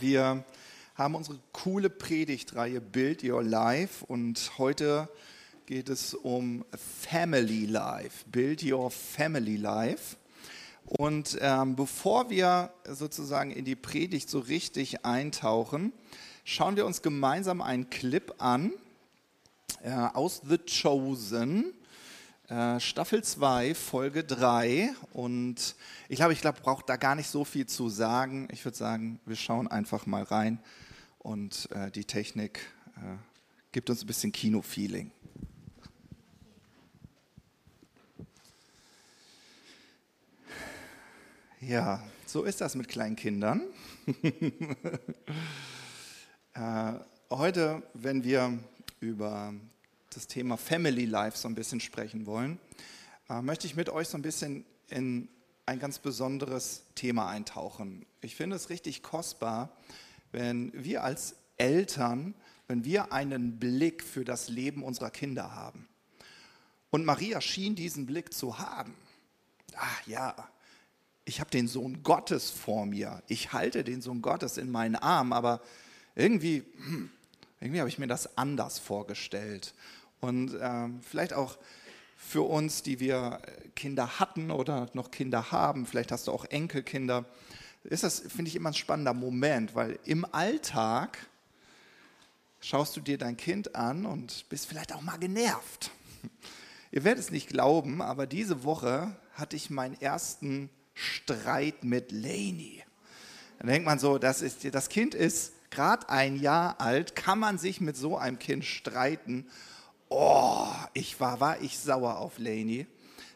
Wir haben unsere coole Predigtreihe Build Your Life und heute geht es um Family Life, Build Your Family Life. Und ähm, bevor wir sozusagen in die Predigt so richtig eintauchen, schauen wir uns gemeinsam einen Clip an äh, aus The Chosen. Äh, Staffel 2, Folge 3. Und ich glaube, ich glaube, braucht da gar nicht so viel zu sagen. Ich würde sagen, wir schauen einfach mal rein. Und äh, die Technik äh, gibt uns ein bisschen Kino-Feeling. Ja, so ist das mit kleinen Kindern. äh, heute, wenn wir über das Thema Family Life so ein bisschen sprechen wollen, äh, möchte ich mit euch so ein bisschen in ein ganz besonderes Thema eintauchen. Ich finde es richtig kostbar, wenn wir als Eltern, wenn wir einen Blick für das Leben unserer Kinder haben. Und Maria schien diesen Blick zu haben. Ach ja, ich habe den Sohn Gottes vor mir. Ich halte den Sohn Gottes in meinen Arm, aber irgendwie, hm, irgendwie habe ich mir das anders vorgestellt. Und ähm, vielleicht auch für uns, die wir Kinder hatten oder noch Kinder haben, vielleicht hast du auch Enkelkinder, ist das, finde ich, immer ein spannender Moment, weil im Alltag schaust du dir dein Kind an und bist vielleicht auch mal genervt. Ihr werdet es nicht glauben, aber diese Woche hatte ich meinen ersten Streit mit Laney. Dann denkt man so, das, ist, das Kind ist gerade ein Jahr alt, kann man sich mit so einem Kind streiten? Oh, ich war, war ich sauer auf Lainey.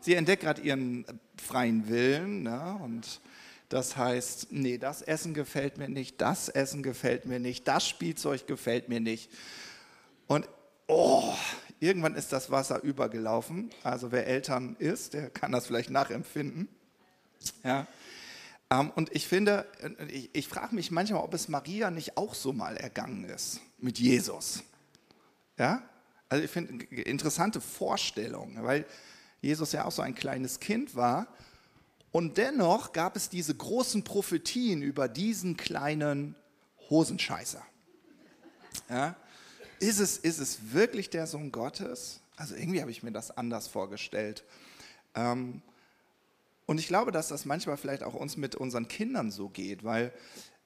Sie entdeckt gerade ihren freien Willen ne? und das heißt, nee, das Essen gefällt mir nicht, das Essen gefällt mir nicht, das Spielzeug gefällt mir nicht. Und oh, irgendwann ist das Wasser übergelaufen. Also wer Eltern ist, der kann das vielleicht nachempfinden. Ja. Ähm, und ich finde, ich, ich frage mich manchmal, ob es Maria nicht auch so mal ergangen ist mit Jesus. Ja? Also ich finde, interessante Vorstellung, weil Jesus ja auch so ein kleines Kind war. Und dennoch gab es diese großen Prophetien über diesen kleinen Hosenscheißer. Ja? Ist, es, ist es wirklich der Sohn Gottes? Also irgendwie habe ich mir das anders vorgestellt. Ähm, und ich glaube, dass das manchmal vielleicht auch uns mit unseren Kindern so geht, weil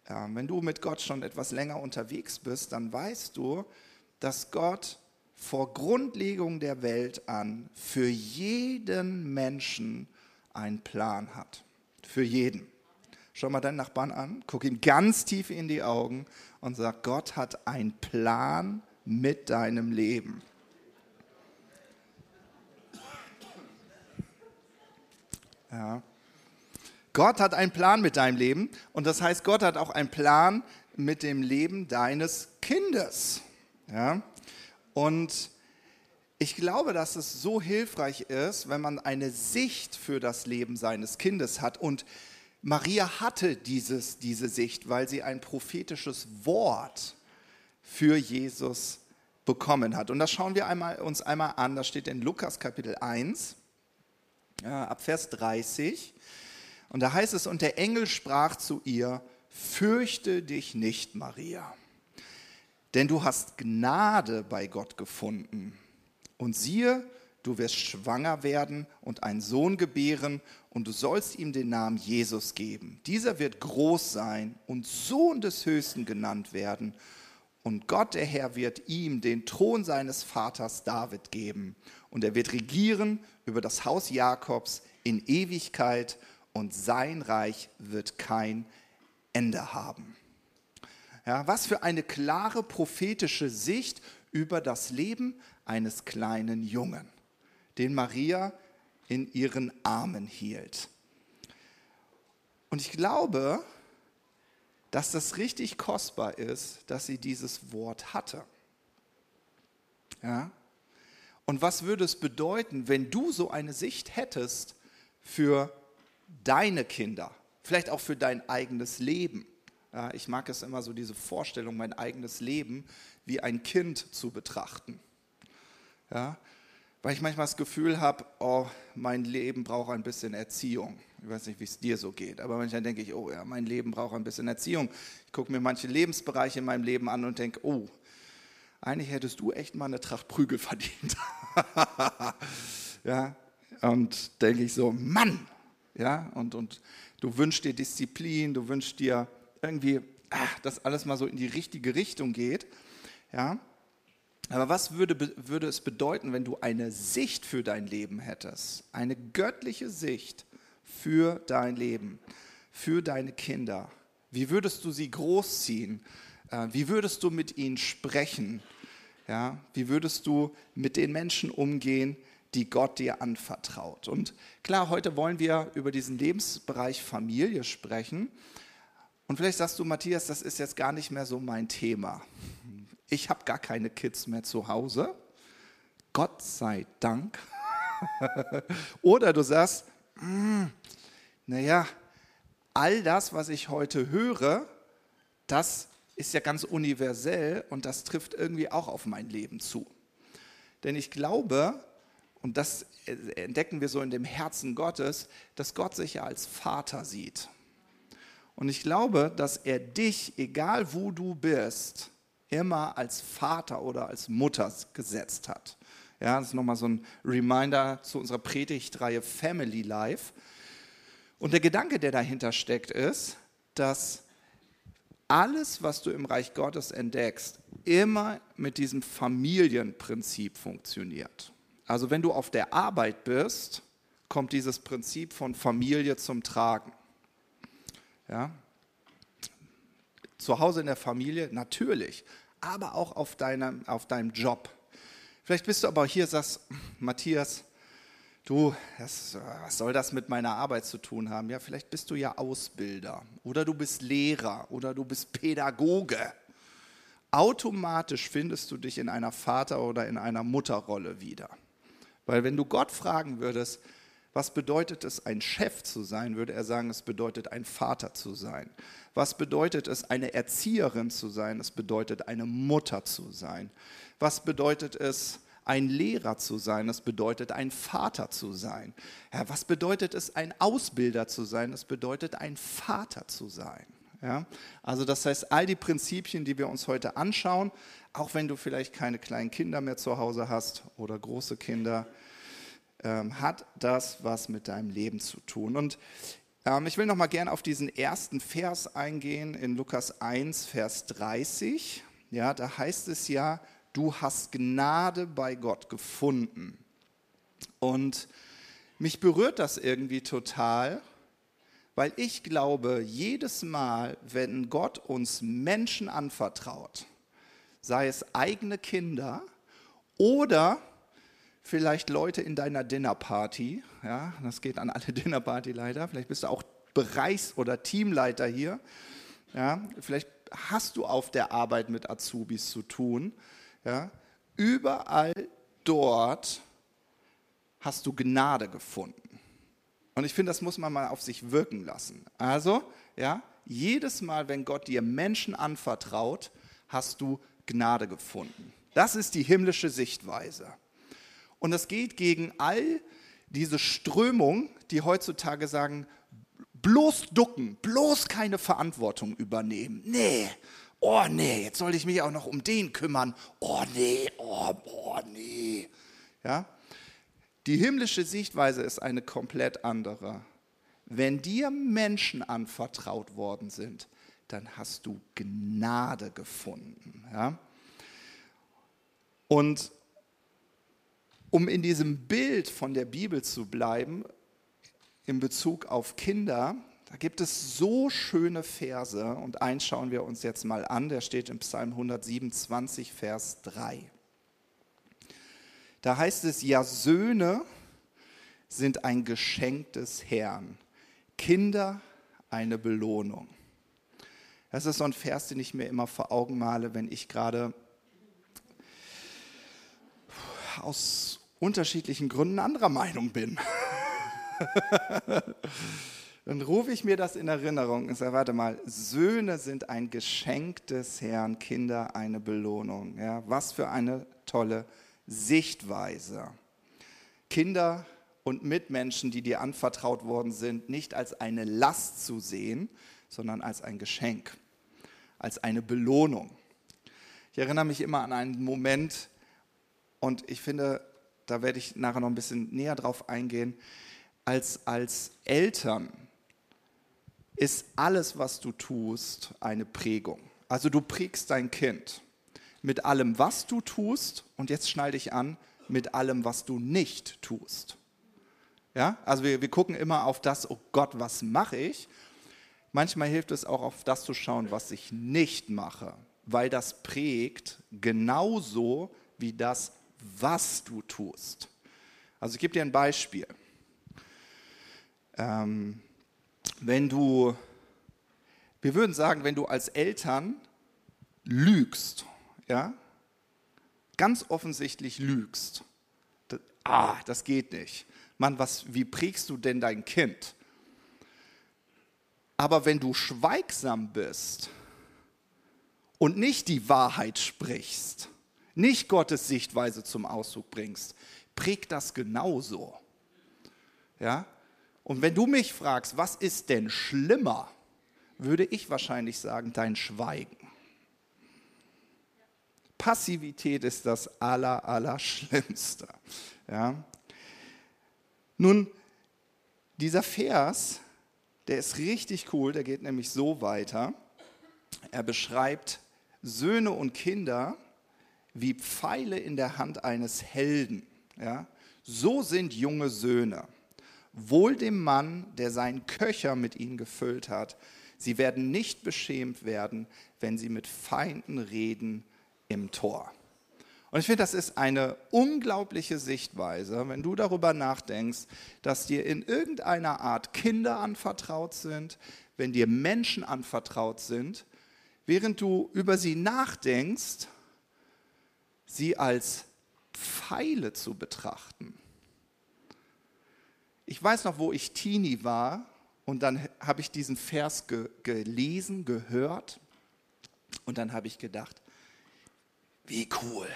äh, wenn du mit Gott schon etwas länger unterwegs bist, dann weißt du, dass Gott vor Grundlegung der Welt an für jeden Menschen einen Plan hat. Für jeden. Schau mal deinen Nachbarn an, guck ihn ganz tief in die Augen und sag, Gott hat einen Plan mit deinem Leben. Ja. Gott hat einen Plan mit deinem Leben und das heißt, Gott hat auch einen Plan mit dem Leben deines Kindes. Ja. Und ich glaube, dass es so hilfreich ist, wenn man eine Sicht für das Leben seines Kindes hat. Und Maria hatte dieses, diese Sicht, weil sie ein prophetisches Wort für Jesus bekommen hat. Und das schauen wir einmal, uns einmal an. Das steht in Lukas Kapitel 1, ja, ab Vers 30. Und da heißt es, und der Engel sprach zu ihr, fürchte dich nicht, Maria denn du hast Gnade bei Gott gefunden. Und siehe, du wirst schwanger werden und einen Sohn gebären, und du sollst ihm den Namen Jesus geben. Dieser wird groß sein und Sohn des Höchsten genannt werden. Und Gott, der Herr, wird ihm den Thron seines Vaters David geben. Und er wird regieren über das Haus Jakobs in Ewigkeit, und sein Reich wird kein Ende haben. Ja, was für eine klare prophetische Sicht über das Leben eines kleinen Jungen, den Maria in ihren Armen hielt. Und ich glaube, dass das richtig kostbar ist, dass sie dieses Wort hatte. Ja? Und was würde es bedeuten, wenn du so eine Sicht hättest für deine Kinder, vielleicht auch für dein eigenes Leben? Ich mag es immer so, diese Vorstellung, mein eigenes Leben wie ein Kind zu betrachten. Ja, weil ich manchmal das Gefühl habe, oh, mein Leben braucht ein bisschen Erziehung. Ich weiß nicht, wie es dir so geht, aber manchmal denke ich, oh ja, mein Leben braucht ein bisschen Erziehung. Ich gucke mir manche Lebensbereiche in meinem Leben an und denke, oh, eigentlich hättest du echt mal eine Tracht Prügel verdient. ja, und denke ich so, Mann, ja, und, und du wünschst dir Disziplin, du wünschst dir irgendwie, ach, dass alles mal so in die richtige Richtung geht, ja, aber was würde, würde es bedeuten, wenn du eine Sicht für dein Leben hättest? Eine göttliche Sicht für dein Leben, für deine Kinder. Wie würdest du sie großziehen? Äh, wie würdest du mit ihnen sprechen? Ja, wie würdest du mit den Menschen umgehen, die Gott dir anvertraut? Und klar, heute wollen wir über diesen Lebensbereich Familie sprechen. Und vielleicht sagst du, Matthias, das ist jetzt gar nicht mehr so mein Thema ich habe gar keine Kids mehr zu Hause. Gott sei Dank. Oder du sagst, hm, naja, all das, was ich heute höre, das ist ja ganz universell und das trifft irgendwie auch auf mein Leben zu. Denn ich glaube, und das entdecken wir so in dem Herzen Gottes, dass Gott sich ja als Vater sieht. Und ich glaube, dass er dich, egal wo du bist, immer als Vater oder als Mutter gesetzt hat. Ja, das ist nochmal so ein Reminder zu unserer Predigtreihe Family Life. Und der Gedanke, der dahinter steckt, ist, dass alles, was du im Reich Gottes entdeckst, immer mit diesem Familienprinzip funktioniert. Also wenn du auf der Arbeit bist, kommt dieses Prinzip von Familie zum Tragen. Ja? Zu Hause in der Familie, natürlich aber auch auf deinem, auf deinem Job. Vielleicht bist du aber hier, sagst, Matthias, du, das, was soll das mit meiner Arbeit zu tun haben? Ja, vielleicht bist du ja Ausbilder oder du bist Lehrer oder du bist Pädagoge. Automatisch findest du dich in einer Vater- oder in einer Mutterrolle wieder. Weil wenn du Gott fragen würdest, was bedeutet es, ein Chef zu sein, würde er sagen, es bedeutet, ein Vater zu sein. Was bedeutet es, eine Erzieherin zu sein? Es bedeutet, eine Mutter zu sein. Was bedeutet es, ein Lehrer zu sein? Es bedeutet, ein Vater zu sein. Ja, was bedeutet es, ein Ausbilder zu sein? Es bedeutet, ein Vater zu sein. Ja? Also das heißt, all die Prinzipien, die wir uns heute anschauen, auch wenn du vielleicht keine kleinen Kinder mehr zu Hause hast oder große Kinder, ähm, hat das was mit deinem Leben zu tun. Und ähm, ich will noch mal gerne auf diesen ersten Vers eingehen in Lukas 1, Vers 30. Ja, da heißt es ja, du hast Gnade bei Gott gefunden. Und mich berührt das irgendwie total, weil ich glaube, jedes Mal, wenn Gott uns Menschen anvertraut, sei es eigene Kinder oder vielleicht Leute in deiner Dinnerparty. Ja, das geht an alle Dinnerparty-Leiter. Vielleicht bist du auch Bereichs- oder Teamleiter hier. Ja, vielleicht hast du auf der Arbeit mit Azubis zu tun. Ja, überall dort hast du Gnade gefunden. Und ich finde, das muss man mal auf sich wirken lassen. Also, ja, jedes Mal, wenn Gott dir Menschen anvertraut, hast du Gnade gefunden. Das ist die himmlische Sichtweise. Und das geht gegen all diese Strömung, die heutzutage sagen, bloß ducken, bloß keine Verantwortung übernehmen. Nee, oh nee, jetzt soll ich mich auch noch um den kümmern. Oh nee, oh, oh nee. Ja? Die himmlische Sichtweise ist eine komplett andere. Wenn dir Menschen anvertraut worden sind, dann hast du Gnade gefunden. Ja? Und um in diesem Bild von der Bibel zu bleiben, in Bezug auf Kinder, da gibt es so schöne Verse und eins schauen wir uns jetzt mal an, der steht im Psalm 127, Vers 3. Da heißt es, ja Söhne sind ein Geschenk des Herrn, Kinder eine Belohnung. Das ist so ein Vers, den ich mir immer vor Augen male, wenn ich gerade aus unterschiedlichen Gründen anderer Meinung bin. Dann rufe ich mir das in Erinnerung und sage, warte mal, Söhne sind ein Geschenk des Herrn, Kinder eine Belohnung. Ja, was für eine tolle Sichtweise. Kinder und Mitmenschen, die dir anvertraut worden sind, nicht als eine Last zu sehen, sondern als ein Geschenk, als eine Belohnung. Ich erinnere mich immer an einen Moment und ich finde, da werde ich nachher noch ein bisschen näher drauf eingehen, als, als Eltern ist alles, was du tust, eine Prägung. Also du prägst dein Kind mit allem, was du tust und jetzt schnall dich an, mit allem, was du nicht tust. Ja, also wir, wir gucken immer auf das, oh Gott, was mache ich? Manchmal hilft es auch auf das zu schauen, was ich nicht mache, weil das prägt genauso wie das, was du tust. Also ich gebe dir ein Beispiel. Ähm, wenn du, wir würden sagen, wenn du als Eltern lügst, ja, ganz offensichtlich lügst, das, ah, das geht nicht. Mann, was, wie prägst du denn dein Kind? Aber wenn du schweigsam bist und nicht die Wahrheit sprichst, nicht Gottes Sichtweise zum Ausdruck bringst, prägt das genauso. Ja? Und wenn du mich fragst, was ist denn schlimmer, würde ich wahrscheinlich sagen, dein Schweigen. Passivität ist das aller, aller. Ja? Nun, dieser Vers, der ist richtig cool, der geht nämlich so weiter. Er beschreibt Söhne und Kinder wie Pfeile in der Hand eines Helden. Ja? So sind junge Söhne. Wohl dem Mann, der seinen Köcher mit ihnen gefüllt hat. Sie werden nicht beschämt werden, wenn sie mit Feinden reden im Tor. Und ich finde, das ist eine unglaubliche Sichtweise, wenn du darüber nachdenkst, dass dir in irgendeiner Art Kinder anvertraut sind, wenn dir Menschen anvertraut sind, während du über sie nachdenkst, sie als Pfeile zu betrachten. Ich weiß noch, wo ich Teenie war und dann habe ich diesen Vers ge gelesen, gehört und dann habe ich gedacht, wie cool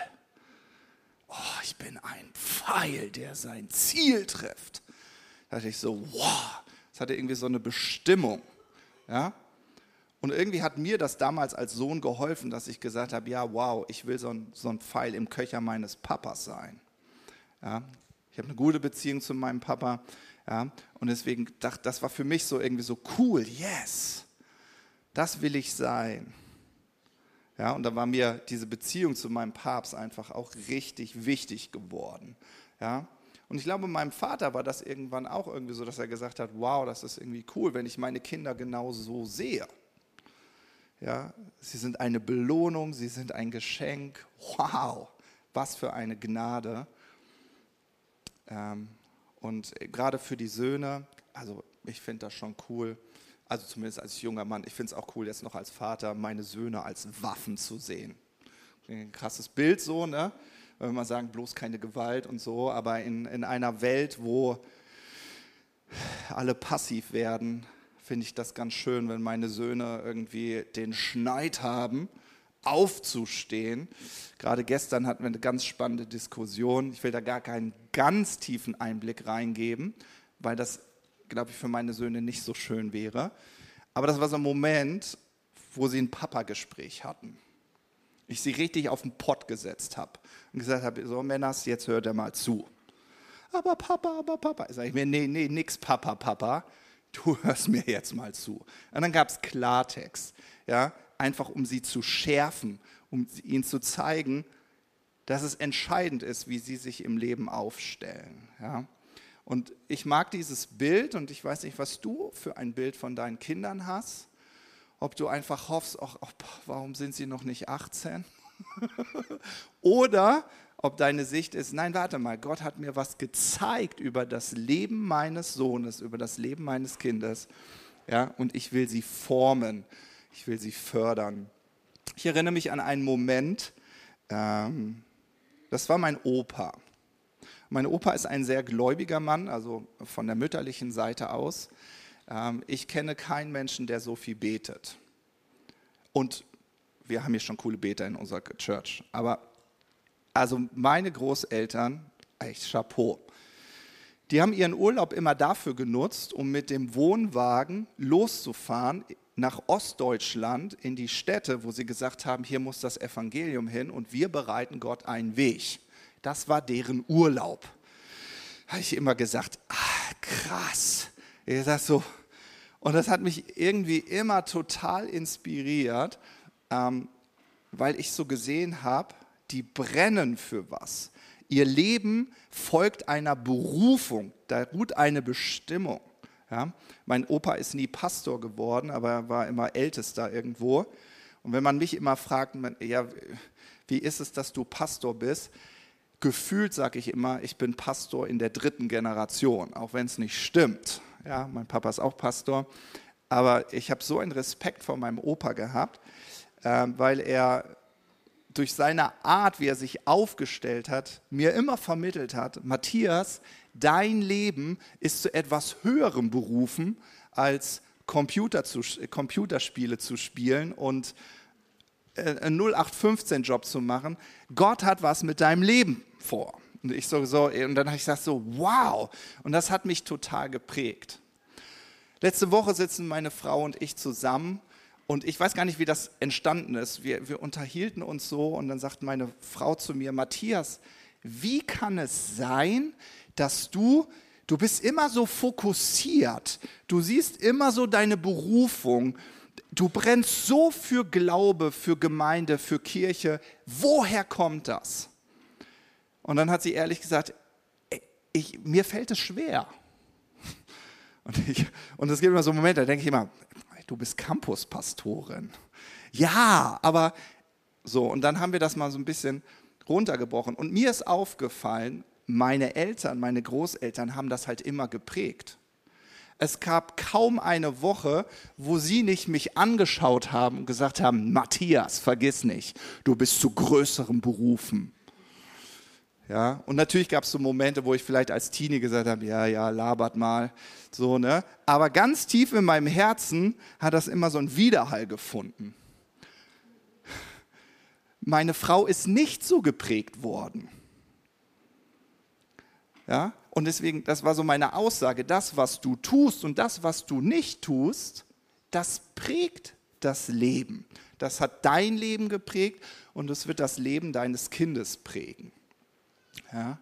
oh, ich bin ein Pfeil, der sein Ziel trifft. Da dachte ich so, wow, das hatte irgendwie so eine Bestimmung. Ja? Und irgendwie hat mir das damals als Sohn geholfen, dass ich gesagt habe, ja, wow, ich will so ein, so ein Pfeil im Köcher meines Papas sein. Ja? Ich habe eine gute Beziehung zu meinem Papa. Ja? Und deswegen dachte das war für mich so irgendwie so cool, yes, das will ich sein. Ja, und da war mir diese Beziehung zu meinem Papst einfach auch richtig wichtig geworden. Ja, und ich glaube, meinem Vater war das irgendwann auch irgendwie so, dass er gesagt hat, wow, das ist irgendwie cool, wenn ich meine Kinder genau so sehe. Ja, sie sind eine Belohnung, sie sind ein Geschenk. Wow, was für eine Gnade. Ähm, und gerade für die Söhne, also ich finde das schon cool, also zumindest als junger Mann, ich finde es auch cool, jetzt noch als Vater meine Söhne als Waffen zu sehen. Ein krasses Bild so, ne? Wenn man sagen, bloß keine Gewalt und so, aber in, in einer Welt, wo alle passiv werden, finde ich das ganz schön, wenn meine Söhne irgendwie den Schneid haben, aufzustehen. Gerade gestern hatten wir eine ganz spannende Diskussion. Ich will da gar keinen ganz tiefen Einblick reingeben, weil das glaube ich, für meine Söhne nicht so schön wäre. Aber das war so ein Moment, wo sie ein Papa-Gespräch hatten. Ich sie richtig auf den Pott gesetzt habe und gesagt habe, so Männers, jetzt hört er mal zu. Aber Papa, aber Papa. Ich sage mir, nee, nee, nix Papa, Papa. Du hörst mir jetzt mal zu. Und dann gab es Klartext, ja, einfach um sie zu schärfen, um ihnen zu zeigen, dass es entscheidend ist, wie sie sich im Leben aufstellen. Ja. Und ich mag dieses Bild und ich weiß nicht, was du für ein Bild von deinen Kindern hast. Ob du einfach hoffst, ach, oh, warum sind sie noch nicht 18? Oder ob deine Sicht ist, nein, warte mal, Gott hat mir was gezeigt über das Leben meines Sohnes, über das Leben meines Kindes. Ja, und ich will sie formen, ich will sie fördern. Ich erinnere mich an einen Moment, ähm, das war mein Opa. Mein Opa ist ein sehr gläubiger Mann, also von der mütterlichen Seite aus. Ähm, ich kenne keinen Menschen, der so viel betet. Und wir haben hier schon coole Beter in unserer Church. Aber also meine Großeltern, echt Chapeau. Die haben ihren Urlaub immer dafür genutzt, um mit dem Wohnwagen loszufahren nach Ostdeutschland in die Städte, wo sie gesagt haben, hier muss das Evangelium hin und wir bereiten Gott einen Weg. Das war deren Urlaub. Habe ich immer gesagt, ah, krass. Ich sag so, und das hat mich irgendwie immer total inspiriert, ähm, weil ich so gesehen habe, die brennen für was. Ihr Leben folgt einer Berufung, da ruht eine Bestimmung. Ja? Mein Opa ist nie Pastor geworden, aber er war immer Ältester irgendwo. Und wenn man mich immer fragt, ja, wie ist es, dass du Pastor bist? Gefühlt sage ich immer, ich bin Pastor in der dritten Generation, auch wenn es nicht stimmt. Ja, mein Papa ist auch Pastor. Aber ich habe so einen Respekt vor meinem Opa gehabt, äh, weil er durch seine Art, wie er sich aufgestellt hat, mir immer vermittelt hat, Matthias, dein Leben ist zu etwas Höherem berufen, als Computer zu, Computerspiele zu spielen und äh, einen 0815-Job zu machen. Gott hat was mit deinem Leben vor. Und ich so, so und dann habe ich gesagt so, wow. Und das hat mich total geprägt. Letzte Woche sitzen meine Frau und ich zusammen und ich weiß gar nicht, wie das entstanden ist. Wir, wir unterhielten uns so und dann sagt meine Frau zu mir, Matthias, wie kann es sein, dass du, du bist immer so fokussiert, du siehst immer so deine Berufung, du brennst so für Glaube, für Gemeinde, für Kirche. Woher kommt das? Und dann hat sie ehrlich gesagt, ich, mir fällt es schwer. Und, ich, und es gibt immer so Momente, da denke ich immer, du bist Campuspastorin. Ja, aber so, und dann haben wir das mal so ein bisschen runtergebrochen. Und mir ist aufgefallen, meine Eltern, meine Großeltern haben das halt immer geprägt. Es gab kaum eine Woche, wo sie nicht mich angeschaut haben und gesagt haben, Matthias, vergiss nicht, du bist zu größeren Berufen. Ja, und natürlich gab es so Momente, wo ich vielleicht als Teenie gesagt habe, ja, ja, labert mal, so, ne? Aber ganz tief in meinem Herzen hat das immer so einen Widerhall gefunden. Meine Frau ist nicht so geprägt worden. Ja, und deswegen, das war so meine Aussage, das, was du tust und das, was du nicht tust, das prägt das Leben. Das hat dein Leben geprägt und es wird das Leben deines Kindes prägen. Ja?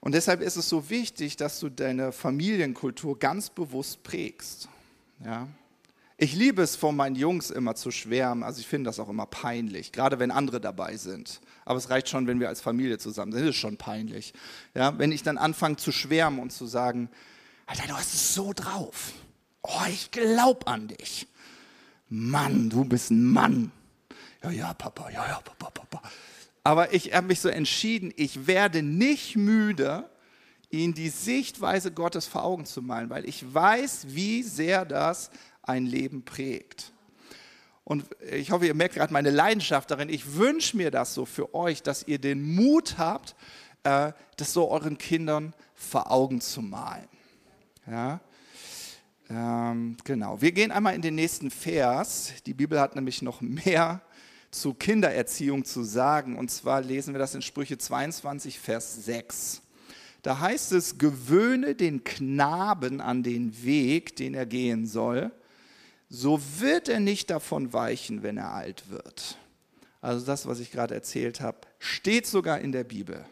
Und deshalb ist es so wichtig, dass du deine Familienkultur ganz bewusst prägst. Ja? Ich liebe es, von meinen Jungs immer zu schwärmen. Also ich finde das auch immer peinlich, gerade wenn andere dabei sind. Aber es reicht schon, wenn wir als Familie zusammen sind. Das ist schon peinlich. Ja? Wenn ich dann anfange zu schwärmen und zu sagen, Alter, du hast es so drauf. Oh, ich glaub an dich. Mann, du bist ein Mann. Ja, ja, Papa, ja, ja, Papa, Papa. Aber ich habe mich so entschieden, ich werde nicht müde, ihnen die Sichtweise Gottes vor Augen zu malen, weil ich weiß, wie sehr das ein Leben prägt. Und ich hoffe, ihr merkt gerade meine Leidenschaft darin. Ich wünsche mir das so für euch, dass ihr den Mut habt, äh, das so euren Kindern vor Augen zu malen. Ja? Ähm, genau. Wir gehen einmal in den nächsten Vers. Die Bibel hat nämlich noch mehr zu Kindererziehung zu sagen. Und zwar lesen wir das in Sprüche 22, Vers 6. Da heißt es, gewöhne den Knaben an den Weg, den er gehen soll, so wird er nicht davon weichen, wenn er alt wird. Also das, was ich gerade erzählt habe, steht sogar in der Bibel.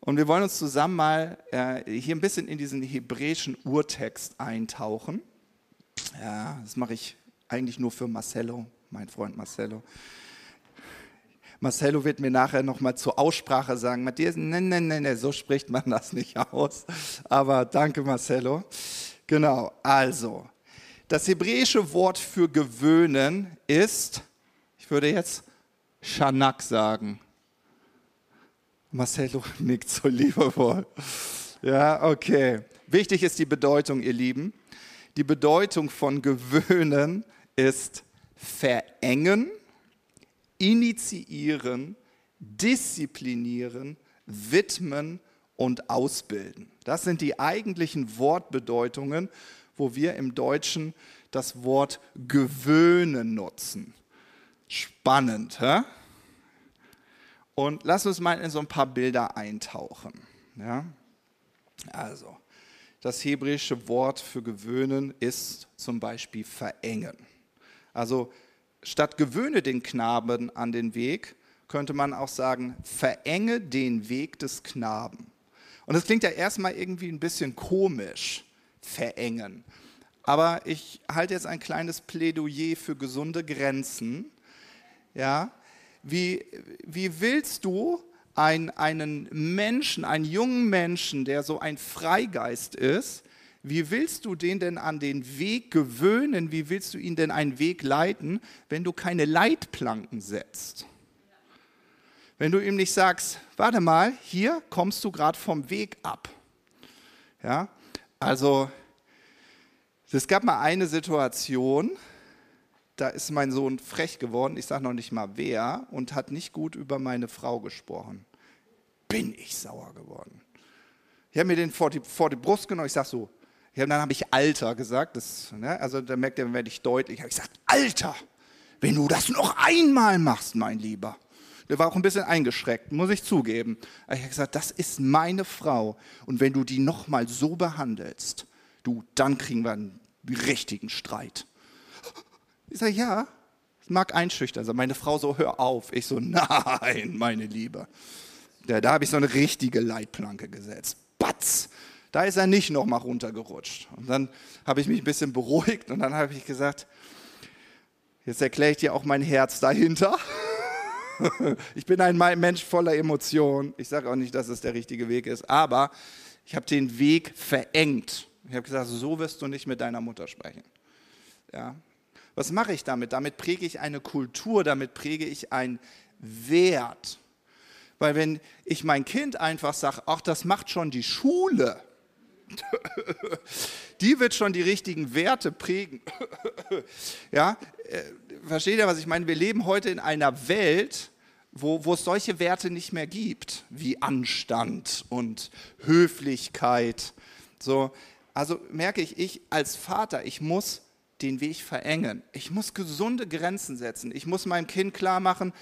Und wir wollen uns zusammen mal äh, hier ein bisschen in diesen hebräischen Urtext eintauchen. Ja, das mache ich eigentlich nur für Marcello mein Freund Marcello. Marcello wird mir nachher nochmal zur Aussprache sagen, Matthias, nein, nein, nein, nee, so spricht man das nicht aus. Aber danke, Marcello. Genau, also, das hebräische Wort für gewöhnen ist, ich würde jetzt Schanak sagen. Marcello nickt so liebevoll. Ja, okay. Wichtig ist die Bedeutung, ihr Lieben. Die Bedeutung von gewöhnen ist verengen, initiieren, disziplinieren, widmen und ausbilden. Das sind die eigentlichen Wortbedeutungen, wo wir im Deutschen das Wort gewöhnen nutzen. Spannend, hä? Und lass uns mal in so ein paar Bilder eintauchen. Ja? Also, das hebräische Wort für gewöhnen ist zum Beispiel verengen. Also statt gewöhne den Knaben an den Weg, könnte man auch sagen, verenge den Weg des Knaben. Und das klingt ja erstmal irgendwie ein bisschen komisch, verengen. Aber ich halte jetzt ein kleines Plädoyer für gesunde Grenzen. Ja, wie, wie willst du ein, einen Menschen, einen jungen Menschen, der so ein Freigeist ist, wie willst du den denn an den Weg gewöhnen? Wie willst du ihn denn einen Weg leiten, wenn du keine Leitplanken setzt? Wenn du ihm nicht sagst, warte mal, hier kommst du gerade vom Weg ab. Ja, also es gab mal eine Situation, da ist mein Sohn frech geworden, ich sage noch nicht mal wer, und hat nicht gut über meine Frau gesprochen. Bin ich sauer geworden. Ich habe mir den vor die, vor die Brust genommen, ich sage so, ja, dann habe ich Alter gesagt, das, ne, also da merkt ihr, werde ich deutlich, habe ich gesagt, Alter, wenn du das noch einmal machst, mein Lieber. Der war auch ein bisschen eingeschreckt, muss ich zugeben. Ich habe gesagt, das ist meine Frau und wenn du die noch mal so behandelst, du, dann kriegen wir einen richtigen Streit. Ich sage, ja, es mag einschüchtern sein. Meine Frau so, hör auf. Ich so, nein, meine Liebe. Ja, da habe ich so eine richtige Leitplanke gesetzt. Batz. Da ist er nicht nochmal runtergerutscht. Und dann habe ich mich ein bisschen beruhigt und dann habe ich gesagt, jetzt erkläre ich dir auch mein Herz dahinter. ich bin ein Mensch voller Emotionen. Ich sage auch nicht, dass es der richtige Weg ist, aber ich habe den Weg verengt. Ich habe gesagt, so wirst du nicht mit deiner Mutter sprechen. Ja. Was mache ich damit? Damit präge ich eine Kultur, damit präge ich einen Wert. Weil wenn ich mein Kind einfach sage, ach, das macht schon die Schule, die wird schon die richtigen Werte prägen. ja, äh, versteht ihr, was ich meine? Wir leben heute in einer Welt, wo, wo es solche Werte nicht mehr gibt, wie Anstand und Höflichkeit. So, also merke ich, ich als Vater, ich muss den Weg verengen. Ich muss gesunde Grenzen setzen. Ich muss meinem Kind klar machen,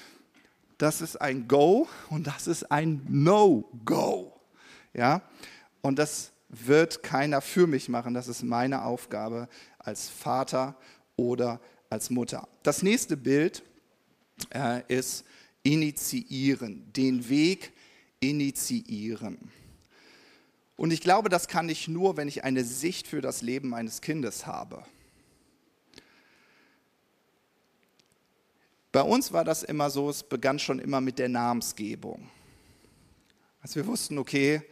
das ist ein Go und das ist ein No-Go. Ja? Und das wird keiner für mich machen. Das ist meine Aufgabe als Vater oder als Mutter. Das nächste Bild äh, ist initiieren, den Weg initiieren. Und ich glaube, das kann ich nur, wenn ich eine Sicht für das Leben meines Kindes habe. Bei uns war das immer so, es begann schon immer mit der Namensgebung. Als wir wussten, okay,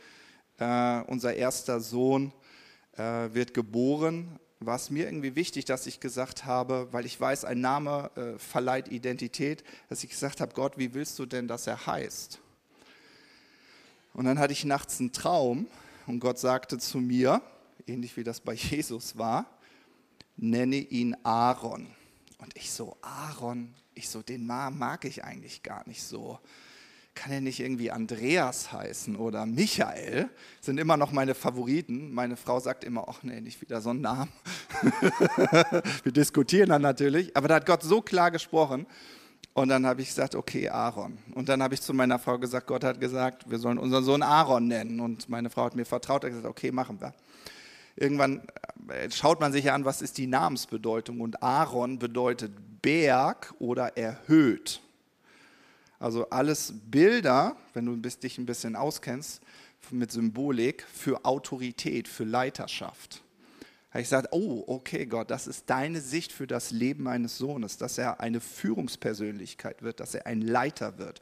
äh, unser erster Sohn äh, wird geboren, war es mir irgendwie wichtig, dass ich gesagt habe, weil ich weiß, ein Name äh, verleiht Identität, dass ich gesagt habe, Gott, wie willst du denn, dass er heißt? Und dann hatte ich nachts einen Traum und Gott sagte zu mir, ähnlich wie das bei Jesus war, nenne ihn Aaron. Und ich so, Aaron, ich so, den mag ich eigentlich gar nicht so. Kann er nicht irgendwie Andreas heißen oder Michael? Sind immer noch meine Favoriten. Meine Frau sagt immer, ach nee, nicht wieder so ein Namen. Wir diskutieren dann natürlich. Aber da hat Gott so klar gesprochen. Und dann habe ich gesagt, okay, Aaron. Und dann habe ich zu meiner Frau gesagt, Gott hat gesagt, wir sollen unseren Sohn Aaron nennen. Und meine Frau hat mir vertraut, hat gesagt, okay, machen wir. Irgendwann äh, schaut man sich ja an, was ist die Namensbedeutung. Und Aaron bedeutet Berg oder erhöht. Also alles Bilder, wenn du dich ein bisschen auskennst mit Symbolik, für Autorität, für Leiterschaft ich gesagt, oh, okay, Gott, das ist deine Sicht für das Leben meines Sohnes, dass er eine Führungspersönlichkeit wird, dass er ein Leiter wird,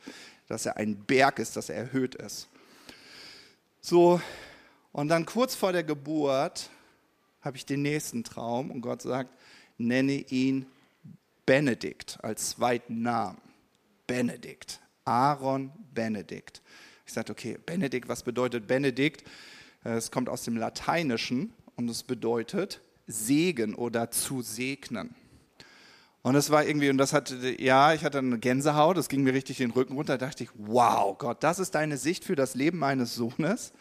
dass er ein Berg ist, dass er erhöht ist. So, und dann kurz vor der Geburt habe ich den nächsten Traum und Gott sagt, nenne ihn Benedikt als zweiten Namen. Benedikt. Aaron Benedikt. Ich sagte, okay, Benedikt, was bedeutet Benedikt? Es kommt aus dem Lateinischen und es bedeutet Segen oder zu segnen. Und das war irgendwie, und das hatte, ja, ich hatte eine Gänsehaut, das ging mir richtig den Rücken runter, da dachte ich, wow, Gott, das ist deine Sicht für das Leben meines Sohnes.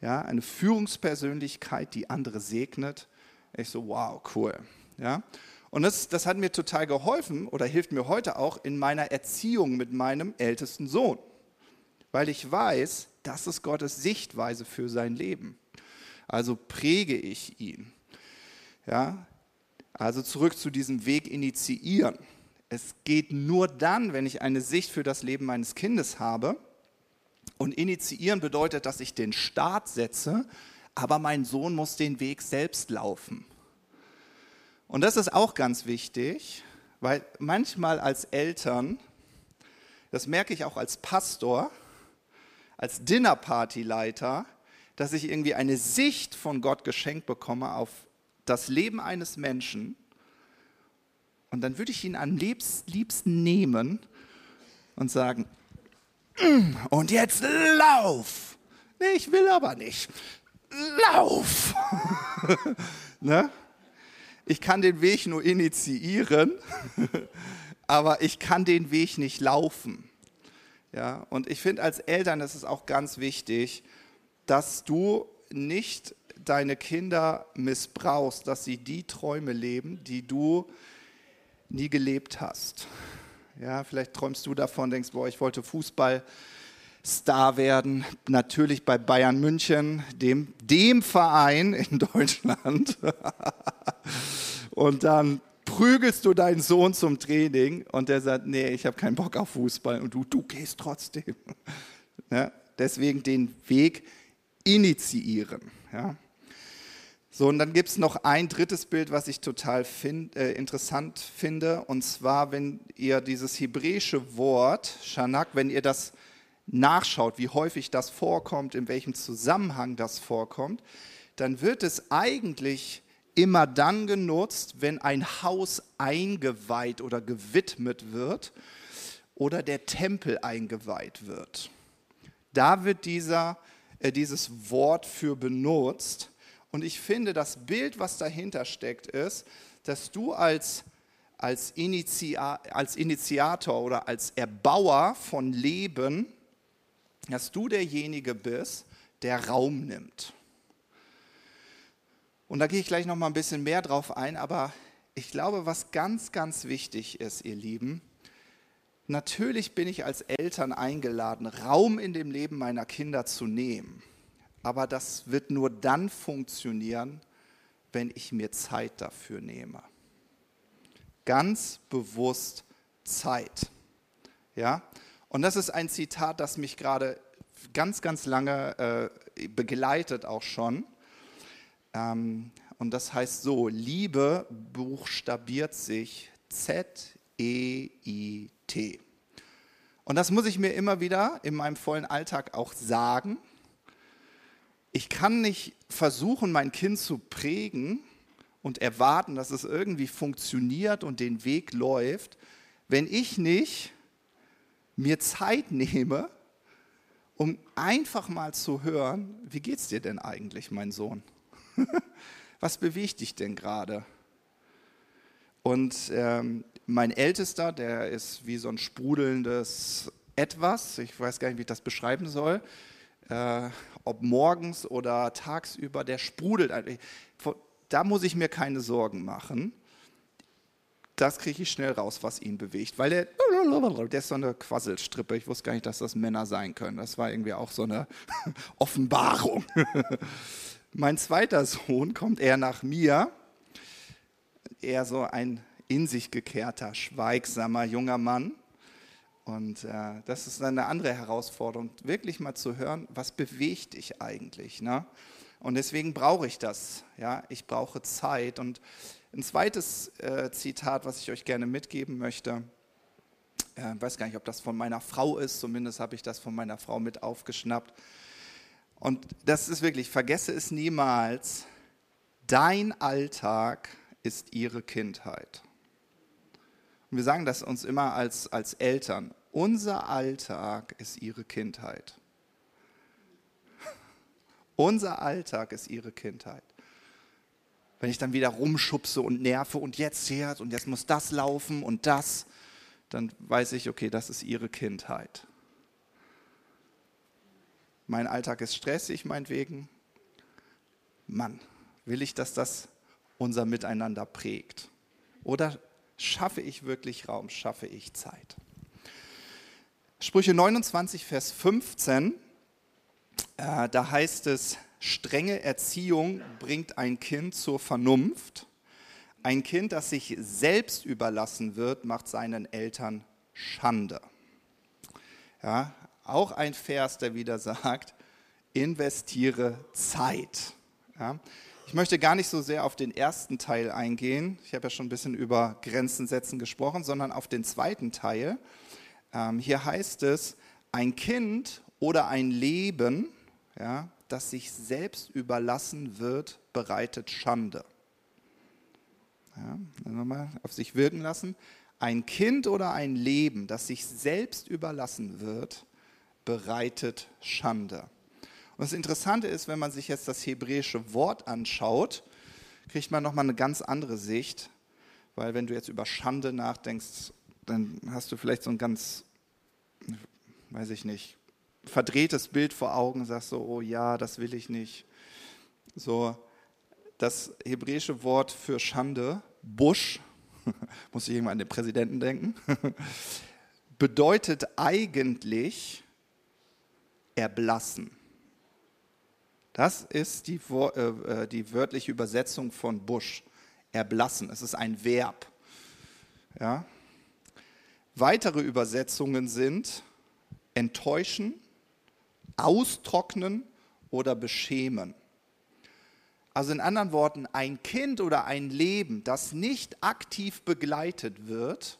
Ja, eine Führungspersönlichkeit, die andere segnet. Ich so, wow, cool. Ja, und das, das hat mir total geholfen oder hilft mir heute auch in meiner Erziehung mit meinem ältesten Sohn. Weil ich weiß, das ist Gottes Sichtweise für sein Leben. Also präge ich ihn. Ja? Also zurück zu diesem Weg initiieren. Es geht nur dann, wenn ich eine Sicht für das Leben meines Kindes habe. Und initiieren bedeutet, dass ich den Start setze, aber mein Sohn muss den Weg selbst laufen. Und das ist auch ganz wichtig, weil manchmal als Eltern, das merke ich auch als Pastor, als Dinnerpartyleiter, dass ich irgendwie eine Sicht von Gott geschenkt bekomme auf das Leben eines Menschen und dann würde ich ihn am liebsten nehmen und sagen, mm, und jetzt lauf. Nee, ich will aber nicht. Lauf. ne? Ich kann den Weg nur initiieren, aber ich kann den Weg nicht laufen. Ja, und ich finde als Eltern ist es auch ganz wichtig, dass du nicht deine Kinder missbrauchst, dass sie die Träume leben, die du nie gelebt hast. Ja, vielleicht träumst du davon, denkst, boah, ich wollte Fußballstar werden, natürlich bei Bayern München, dem, dem Verein in Deutschland. und dann prügelst du deinen Sohn zum Training und der sagt, nee, ich habe keinen Bock auf Fußball und du, du gehst trotzdem. Ja, deswegen den Weg initiieren. Ja. So, und dann gibt es noch ein drittes Bild, was ich total find, äh, interessant finde. Und zwar, wenn ihr dieses hebräische Wort, Shanak, wenn ihr das nachschaut, wie häufig das vorkommt, in welchem Zusammenhang das vorkommt, dann wird es eigentlich immer dann genutzt, wenn ein Haus eingeweiht oder gewidmet wird oder der Tempel eingeweiht wird. Da wird dieser, äh, dieses Wort für benutzt. Und ich finde, das Bild, was dahinter steckt, ist, dass du als, als, Initiator, als Initiator oder als Erbauer von Leben, dass du derjenige bist, der Raum nimmt. Und da gehe ich gleich noch mal ein bisschen mehr drauf ein, aber ich glaube, was ganz, ganz wichtig ist, ihr Lieben, natürlich bin ich als Eltern eingeladen, Raum in dem Leben meiner Kinder zu nehmen aber das wird nur dann funktionieren, wenn ich mir Zeit dafür nehme. Ganz bewusst Zeit. Ja? Und das ist ein Zitat, das mich gerade ganz, ganz lange äh, begleitet auch schon. Ähm, und das heißt so, Liebe buchstabiert sich Z-E-I-T. Und das muss ich mir immer wieder in meinem vollen Alltag auch sagen, ich kann nicht versuchen, mein Kind zu prägen und erwarten, dass es irgendwie funktioniert und den Weg läuft, wenn ich nicht mir Zeit nehme, um einfach mal zu hören, wie geht's dir denn eigentlich, mein Sohn? Was bewegt dich denn gerade? Und ähm, mein Ältester, der ist wie so ein sprudelndes Etwas, ich weiß gar nicht, wie ich das beschreiben soll, äh, ob morgens oder tagsüber, der sprudelt. Da muss ich mir keine Sorgen machen. Das kriege ich schnell raus, was ihn bewegt, weil der, der ist so eine Quasselstrippe. Ich wusste gar nicht, dass das Männer sein können. Das war irgendwie auch so eine Offenbarung. mein zweiter Sohn kommt eher nach mir, eher so ein in sich gekehrter, schweigsamer junger Mann. Und äh, das ist eine andere Herausforderung, wirklich mal zu hören, was bewegt dich eigentlich. Ne? Und deswegen brauche ich das. Ja? Ich brauche Zeit. Und ein zweites äh, Zitat, was ich euch gerne mitgeben möchte, äh, weiß gar nicht, ob das von meiner Frau ist, zumindest habe ich das von meiner Frau mit aufgeschnappt. Und das ist wirklich, vergesse es niemals, dein Alltag ist ihre Kindheit. Und wir sagen das uns immer als, als Eltern. Unser Alltag ist ihre Kindheit. Unser Alltag ist ihre Kindheit. Wenn ich dann wieder rumschubse und nerve und jetzt her und jetzt muss das laufen und das, dann weiß ich, okay, das ist ihre Kindheit. Mein Alltag ist stressig, meinetwegen. Mann, will ich, dass das unser Miteinander prägt? Oder Schaffe ich wirklich Raum? Schaffe ich Zeit? Sprüche 29, Vers 15. Äh, da heißt es, strenge Erziehung bringt ein Kind zur Vernunft. Ein Kind, das sich selbst überlassen wird, macht seinen Eltern Schande. Ja, auch ein Vers, der wieder sagt, investiere Zeit. Ja, ich möchte gar nicht so sehr auf den ersten Teil eingehen. Ich habe ja schon ein bisschen über Grenzen setzen gesprochen, sondern auf den zweiten Teil. Ähm, hier heißt es, ein Kind oder ein Leben, ja, das sich selbst überlassen wird, bereitet Schande. Ja, nochmal auf sich wirken lassen. Ein Kind oder ein Leben, das sich selbst überlassen wird, bereitet Schande. Und das Interessante ist, wenn man sich jetzt das hebräische Wort anschaut, kriegt man nochmal eine ganz andere Sicht, weil wenn du jetzt über Schande nachdenkst, dann hast du vielleicht so ein ganz, weiß ich nicht, verdrehtes Bild vor Augen, sagst so, oh ja, das will ich nicht. So, das hebräische Wort für Schande, Busch, muss ich irgendwann an den Präsidenten denken, bedeutet eigentlich erblassen. Das ist die, äh, äh, die wörtliche Übersetzung von Busch. Erblassen. Es ist ein Verb. Ja? Weitere Übersetzungen sind enttäuschen, austrocknen oder beschämen. Also in anderen Worten, ein Kind oder ein Leben, das nicht aktiv begleitet wird,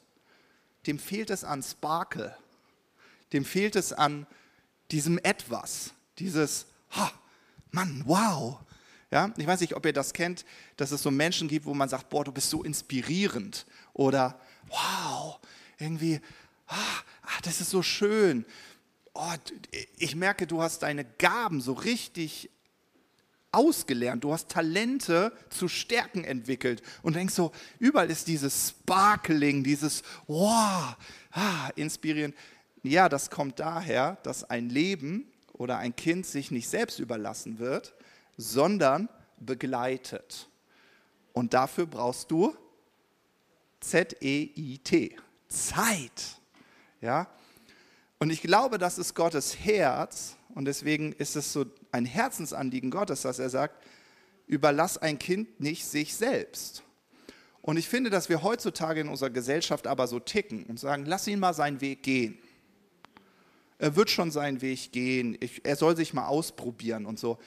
dem fehlt es an Sparkle, dem fehlt es an diesem Etwas, dieses, ha, Mann, wow. Ja, ich weiß nicht, ob ihr das kennt, dass es so Menschen gibt, wo man sagt, boah, du bist so inspirierend oder wow, irgendwie, ah, das ist so schön. Oh, ich merke, du hast deine Gaben so richtig ausgelernt, du hast Talente zu Stärken entwickelt und denkst so, überall ist dieses Sparkling, dieses wow, ah, inspirierend. Ja, das kommt daher, dass ein Leben oder ein Kind sich nicht selbst überlassen wird, sondern begleitet. Und dafür brauchst du Z-E-I-T, Zeit. Ja? Und ich glaube, das ist Gottes Herz und deswegen ist es so ein Herzensanliegen Gottes, dass er sagt, überlass ein Kind nicht sich selbst. Und ich finde, dass wir heutzutage in unserer Gesellschaft aber so ticken und sagen, lass ihn mal seinen Weg gehen er wird schon seinen Weg gehen, ich, er soll sich mal ausprobieren und so.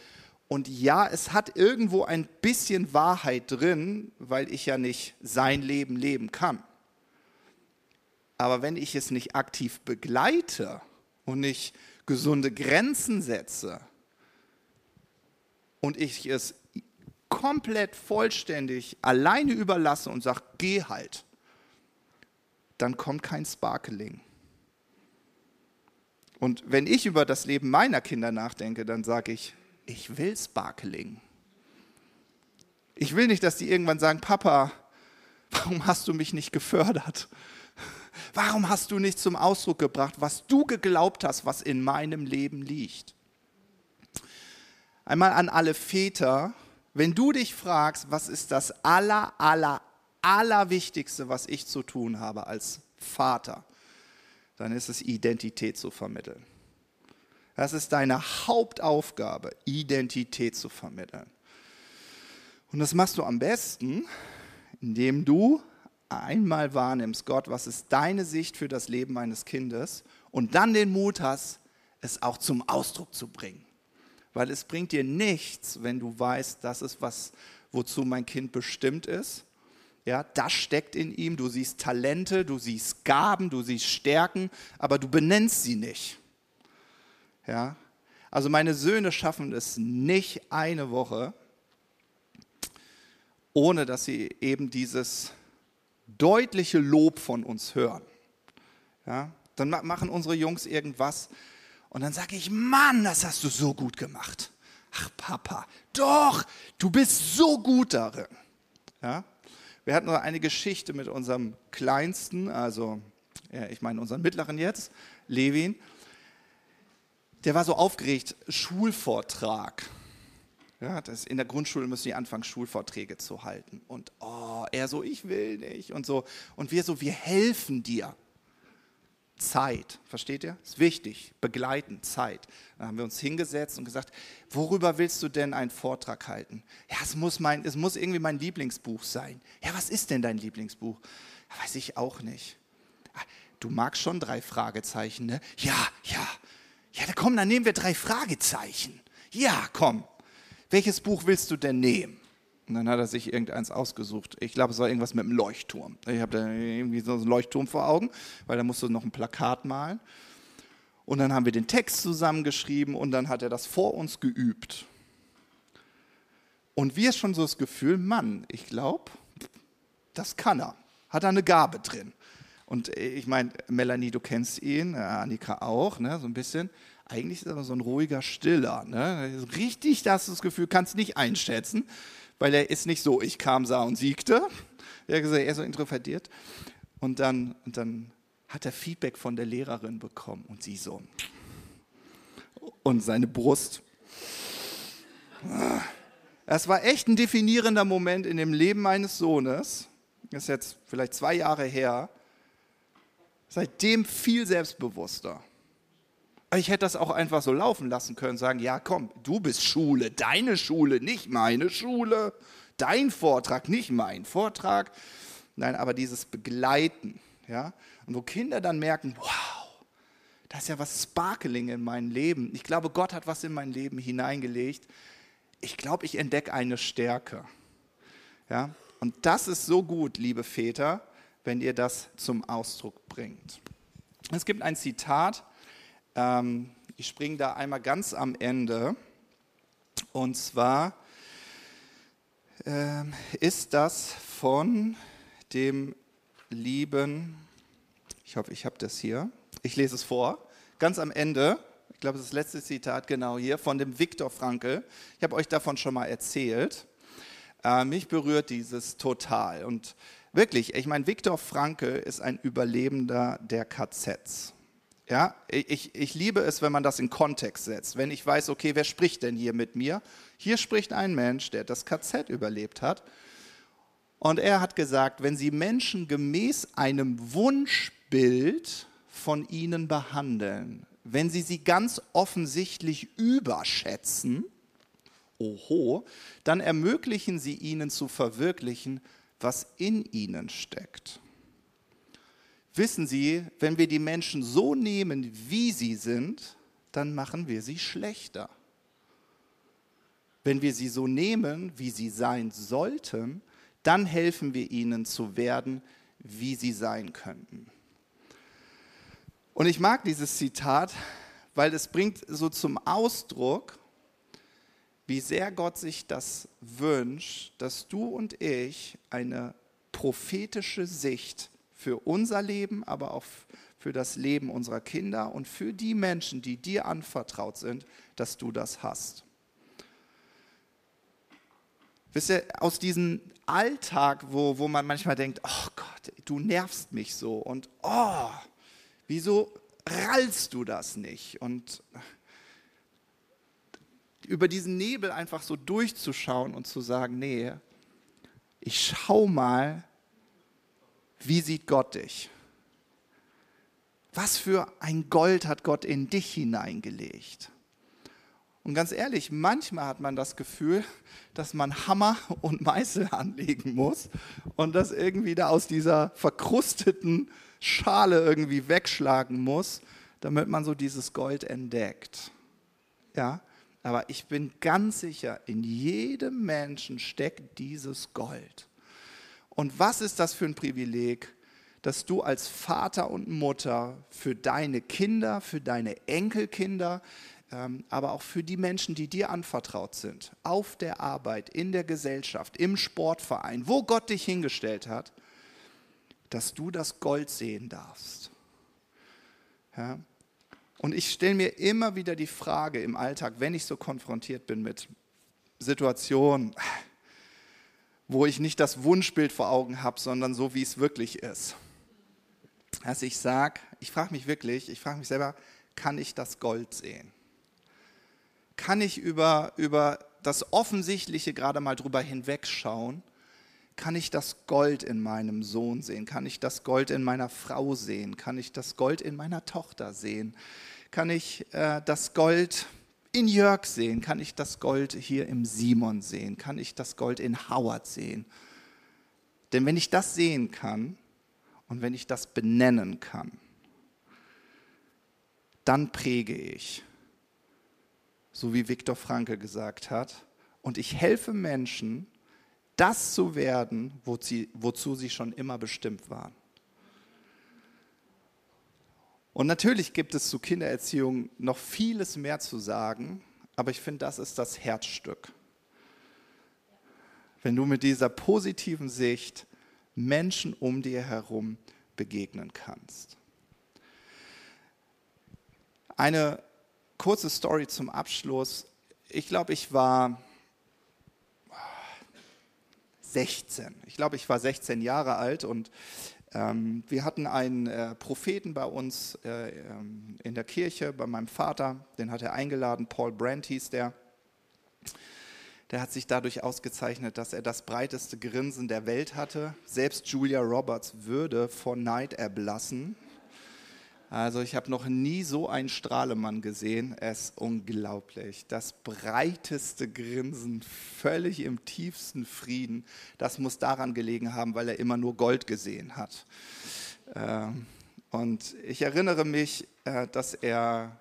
Und ja, es hat irgendwo ein bisschen Wahrheit drin, weil ich ja nicht sein Leben leben kann. Aber wenn ich es nicht aktiv begleite und nicht gesunde Grenzen setze und ich es komplett vollständig alleine überlasse und sage, geh halt, dann kommt kein Sparkling. Und wenn ich über das Leben meiner Kinder nachdenke, dann sage ich, ich will Sparkling. Ich will nicht, dass die irgendwann sagen, Papa, warum hast du mich nicht gefördert? Warum hast du nicht zum Ausdruck gebracht, was du geglaubt hast, was in meinem Leben liegt? Einmal an alle Väter, wenn du dich fragst, was ist das aller, aller, allerwichtigste, was ich zu tun habe als Vater, dann ist es Identität zu vermitteln. Das ist deine Hauptaufgabe, Identität zu vermitteln. Und das machst du am besten, indem du einmal wahrnimmst, Gott, was ist deine Sicht für das Leben meines Kindes und dann den Mut hast, es auch zum Ausdruck zu bringen. Weil es bringt dir nichts, wenn du weißt, das ist was, wozu mein Kind bestimmt ist ja, das steckt in ihm. Du siehst Talente, du siehst Gaben, du siehst Stärken, aber du benennst sie nicht. Ja, also meine Söhne schaffen es nicht eine Woche, ohne dass sie eben dieses deutliche Lob von uns hören. Ja, dann machen unsere Jungs irgendwas und dann sage ich, Mann, das hast du so gut gemacht. Ach Papa, doch, du bist so gut darin. Ja, wir hatten noch eine Geschichte mit unserem Kleinsten, also ja, ich meine unseren Mittleren jetzt, Levin. Der war so aufgeregt, Schulvortrag. Ja, das, in der Grundschule müssen die anfangen, Schulvorträge zu halten. Und oh, er so, ich will nicht und so. Und wir so, wir helfen dir. Zeit, versteht ihr? Ist wichtig, begleiten, Zeit. Dann haben wir uns hingesetzt und gesagt, worüber willst du denn einen Vortrag halten? Ja, es muss, mein, es muss irgendwie mein Lieblingsbuch sein. Ja, was ist denn dein Lieblingsbuch? Ja, weiß ich auch nicht. Ah, du magst schon drei Fragezeichen, ne? Ja, ja. Ja, komm, dann nehmen wir drei Fragezeichen. Ja, komm. Welches Buch willst du denn nehmen? Und dann hat er sich irgendeins ausgesucht. Ich glaube, es war irgendwas mit einem Leuchtturm. Ich habe da irgendwie so einen Leuchtturm vor Augen, weil da musst du noch ein Plakat malen. Und dann haben wir den Text zusammengeschrieben und dann hat er das vor uns geübt. Und wir schon so das Gefühl, Mann, ich glaube, das kann er. Hat er eine Gabe drin. Und ich meine, Melanie, du kennst ihn, Annika auch, ne, so ein bisschen. Eigentlich ist er so ein ruhiger Stiller. Ne? Richtig, da hast du das Gefühl, kannst nicht einschätzen weil er ist nicht so, ich kam, sah und siegte. Er ist so introvertiert. Und dann, und dann hat er Feedback von der Lehrerin bekommen und sie so. Und seine Brust. Es war echt ein definierender Moment in dem Leben meines Sohnes. Das ist jetzt vielleicht zwei Jahre her. Seitdem viel selbstbewusster. Ich hätte das auch einfach so laufen lassen können, sagen, ja komm, du bist Schule, deine Schule, nicht meine Schule, dein Vortrag, nicht mein Vortrag. Nein, aber dieses Begleiten, ja, und wo Kinder dann merken, wow, da ist ja was Sparkling in mein Leben. Ich glaube, Gott hat was in mein Leben hineingelegt. Ich glaube, ich entdecke eine Stärke. Ja, und das ist so gut, liebe Väter, wenn ihr das zum Ausdruck bringt. Es gibt ein Zitat, ähm, ich springe da einmal ganz am Ende. Und zwar ähm, ist das von dem lieben, ich hoffe, ich habe das hier, ich lese es vor, ganz am Ende, ich glaube, das ist das letzte Zitat genau hier, von dem Viktor Frankl. Ich habe euch davon schon mal erzählt. Äh, mich berührt dieses total. Und wirklich, ich meine, Viktor Frankl ist ein Überlebender der KZs. Ja, ich, ich liebe es, wenn man das in Kontext setzt. Wenn ich weiß, okay, wer spricht denn hier mit mir? Hier spricht ein Mensch, der das KZ überlebt hat. Und er hat gesagt, wenn Sie Menschen gemäß einem Wunschbild von ihnen behandeln, wenn Sie sie ganz offensichtlich überschätzen, oho, dann ermöglichen Sie ihnen zu verwirklichen, was in ihnen steckt wissen Sie, wenn wir die Menschen so nehmen, wie sie sind, dann machen wir sie schlechter. Wenn wir sie so nehmen, wie sie sein sollten, dann helfen wir ihnen zu werden, wie sie sein könnten. Und ich mag dieses Zitat, weil es bringt so zum Ausdruck, wie sehr Gott sich das wünscht, dass du und ich eine prophetische Sicht für unser Leben, aber auch für das Leben unserer Kinder und für die Menschen, die dir anvertraut sind, dass du das hast. Wisst ihr, aus diesem Alltag, wo, wo man manchmal denkt, oh Gott, du nervst mich so und oh, wieso rallst du das nicht? Und über diesen Nebel einfach so durchzuschauen und zu sagen, nee, ich schau mal, wie sieht Gott dich? Was für ein Gold hat Gott in dich hineingelegt? Und ganz ehrlich, manchmal hat man das Gefühl, dass man Hammer und Meißel anlegen muss und das irgendwie da aus dieser verkrusteten Schale irgendwie wegschlagen muss, damit man so dieses Gold entdeckt. Ja, aber ich bin ganz sicher, in jedem Menschen steckt dieses Gold. Und was ist das für ein Privileg, dass du als Vater und Mutter für deine Kinder, für deine Enkelkinder, ähm, aber auch für die Menschen, die dir anvertraut sind, auf der Arbeit, in der Gesellschaft, im Sportverein, wo Gott dich hingestellt hat, dass du das Gold sehen darfst. Ja? Und ich stelle mir immer wieder die Frage im Alltag, wenn ich so konfrontiert bin mit Situationen, wo ich nicht das Wunschbild vor Augen habe, sondern so, wie es wirklich ist. Dass ich sage, ich frage mich wirklich, ich frage mich selber, kann ich das Gold sehen? Kann ich über, über das Offensichtliche gerade mal drüber hinwegschauen? Kann ich das Gold in meinem Sohn sehen? Kann ich das Gold in meiner Frau sehen? Kann ich das Gold in meiner Tochter sehen? Kann ich äh, das Gold in Jörg sehen? Kann ich das Gold hier im Simon sehen? Kann ich das Gold in Howard sehen? Denn wenn ich das sehen kann und wenn ich das benennen kann, dann präge ich, so wie Viktor Franke gesagt hat, und ich helfe Menschen, das zu werden, wozu, wozu sie schon immer bestimmt waren. Und natürlich gibt es zu Kindererziehung noch vieles mehr zu sagen, aber ich finde, das ist das Herzstück. Wenn du mit dieser positiven Sicht Menschen um dir herum begegnen kannst. Eine kurze Story zum Abschluss. Ich glaube, ich war 16. Ich glaube, ich war 16 Jahre alt und wir hatten einen äh, Propheten bei uns äh, ähm, in der Kirche, bei meinem Vater, den hat er eingeladen, Paul Brandt hieß der. Der hat sich dadurch ausgezeichnet, dass er das breiteste Grinsen der Welt hatte. Selbst Julia Roberts würde vor Neid erblassen. Also ich habe noch nie so einen Strahlemann gesehen. Er ist unglaublich. Das breiteste Grinsen, völlig im tiefsten Frieden. Das muss daran gelegen haben, weil er immer nur Gold gesehen hat. Ähm, und ich erinnere mich, äh, dass er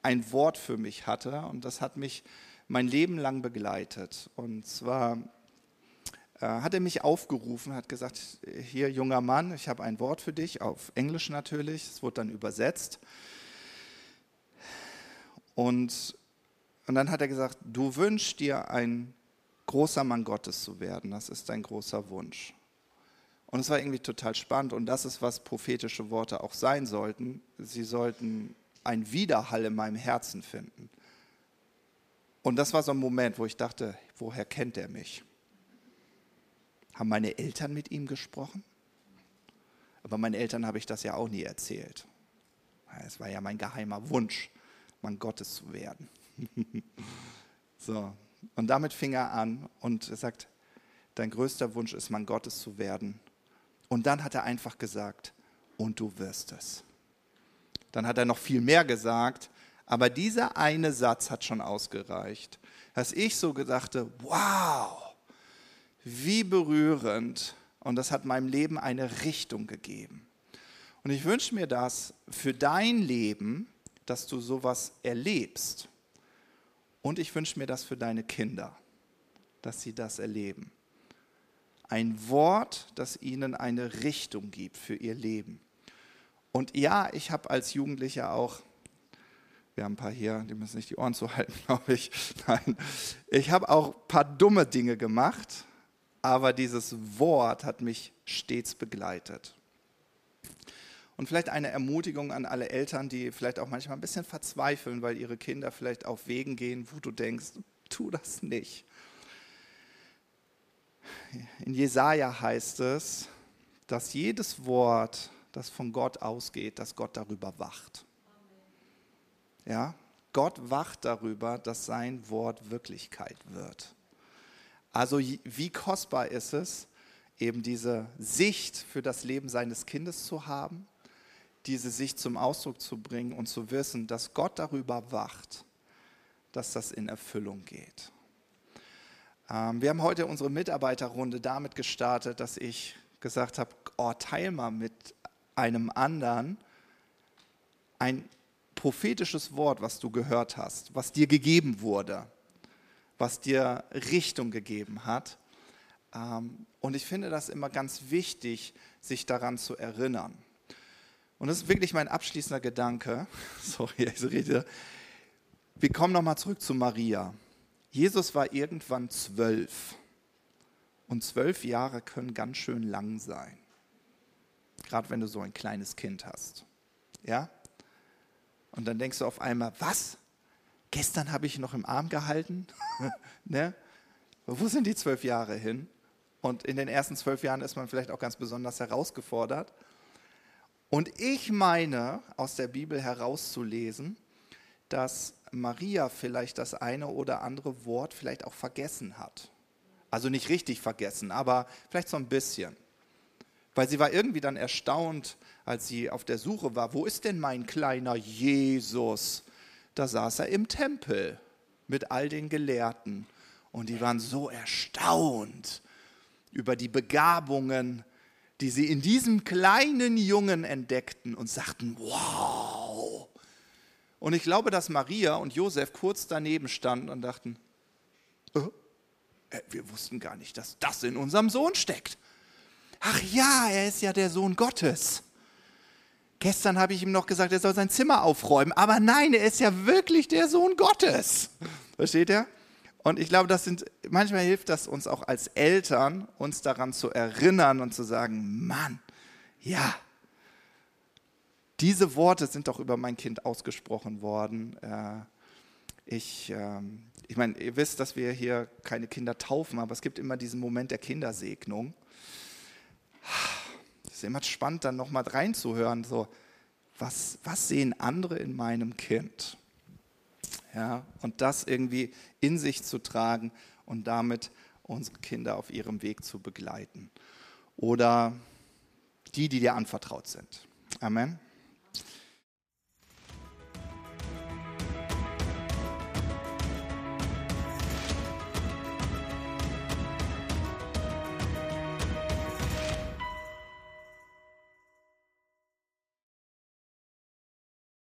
ein Wort für mich hatte und das hat mich mein Leben lang begleitet. Und zwar hat er mich aufgerufen, hat gesagt, hier junger Mann, ich habe ein Wort für dich, auf Englisch natürlich, es wurde dann übersetzt. Und, und dann hat er gesagt, du wünschst dir ein großer Mann Gottes zu werden, das ist dein großer Wunsch. Und es war irgendwie total spannend und das ist, was prophetische Worte auch sein sollten. Sie sollten ein Widerhall in meinem Herzen finden. Und das war so ein Moment, wo ich dachte, woher kennt er mich? Haben meine Eltern mit ihm gesprochen? Aber meinen Eltern habe ich das ja auch nie erzählt. Es war ja mein geheimer Wunsch, Mann Gottes zu werden. so, und damit fing er an und er sagt, dein größter Wunsch ist, Mann Gottes zu werden. Und dann hat er einfach gesagt, und du wirst es. Dann hat er noch viel mehr gesagt, aber dieser eine Satz hat schon ausgereicht, dass ich so gedachte, wow, wie berührend. Und das hat meinem Leben eine Richtung gegeben. Und ich wünsche mir das für dein Leben, dass du sowas erlebst. Und ich wünsche mir das für deine Kinder, dass sie das erleben. Ein Wort, das ihnen eine Richtung gibt für ihr Leben. Und ja, ich habe als Jugendlicher auch wir haben ein paar hier, die müssen nicht die Ohren zuhalten, glaube ich. Nein, ich habe auch ein paar dumme Dinge gemacht, aber dieses Wort hat mich stets begleitet. Und vielleicht eine Ermutigung an alle Eltern, die vielleicht auch manchmal ein bisschen verzweifeln, weil ihre Kinder vielleicht auf Wegen gehen, wo du denkst, tu das nicht. In Jesaja heißt es, dass jedes Wort, das von Gott ausgeht, dass Gott darüber wacht. Ja? Gott wacht darüber, dass sein Wort Wirklichkeit wird. Also wie kostbar ist es, eben diese Sicht für das Leben seines Kindes zu haben, diese Sicht zum Ausdruck zu bringen und zu wissen, dass Gott darüber wacht, dass das in Erfüllung geht. Ähm, wir haben heute unsere Mitarbeiterrunde damit gestartet, dass ich gesagt habe, oh, teil mal mit einem anderen ein prophetisches Wort, was du gehört hast, was dir gegeben wurde, was dir Richtung gegeben hat. Ähm, und ich finde das immer ganz wichtig, sich daran zu erinnern. Und das ist wirklich mein abschließender Gedanke. Sorry, ich rede. Wir kommen nochmal zurück zu Maria. Jesus war irgendwann zwölf. Und zwölf Jahre können ganz schön lang sein. Gerade wenn du so ein kleines Kind hast. Ja? Und dann denkst du auf einmal, was? Gestern habe ich noch im Arm gehalten? ne? Wo sind die zwölf Jahre hin? Und in den ersten zwölf Jahren ist man vielleicht auch ganz besonders herausgefordert. Und ich meine, aus der Bibel herauszulesen, dass Maria vielleicht das eine oder andere Wort vielleicht auch vergessen hat. Also nicht richtig vergessen, aber vielleicht so ein bisschen. Weil sie war irgendwie dann erstaunt, als sie auf der Suche war, wo ist denn mein kleiner Jesus? Da saß er im Tempel mit all den Gelehrten. Und die waren so erstaunt über die Begabungen, die sie in diesem kleinen Jungen entdeckten und sagten, wow. Und ich glaube, dass Maria und Josef kurz daneben standen und dachten, oh, wir wussten gar nicht, dass das in unserem Sohn steckt. Ach ja, er ist ja der Sohn Gottes. Gestern habe ich ihm noch gesagt, er soll sein Zimmer aufräumen, aber nein, er ist ja wirklich der Sohn Gottes. Versteht ihr? Und ich glaube, das sind, manchmal hilft das uns auch als Eltern, uns daran zu erinnern und zu sagen, Mann, ja, diese Worte sind doch über mein Kind ausgesprochen worden. Äh, ich, ähm, ich meine, ihr wisst, dass wir hier keine Kinder taufen, aber es gibt immer diesen Moment der Kindersegnung. Ist immer spannend, dann nochmal reinzuhören, so, was, was sehen andere in meinem Kind? Ja, und das irgendwie in sich zu tragen und damit unsere Kinder auf ihrem Weg zu begleiten. Oder die, die dir anvertraut sind. Amen.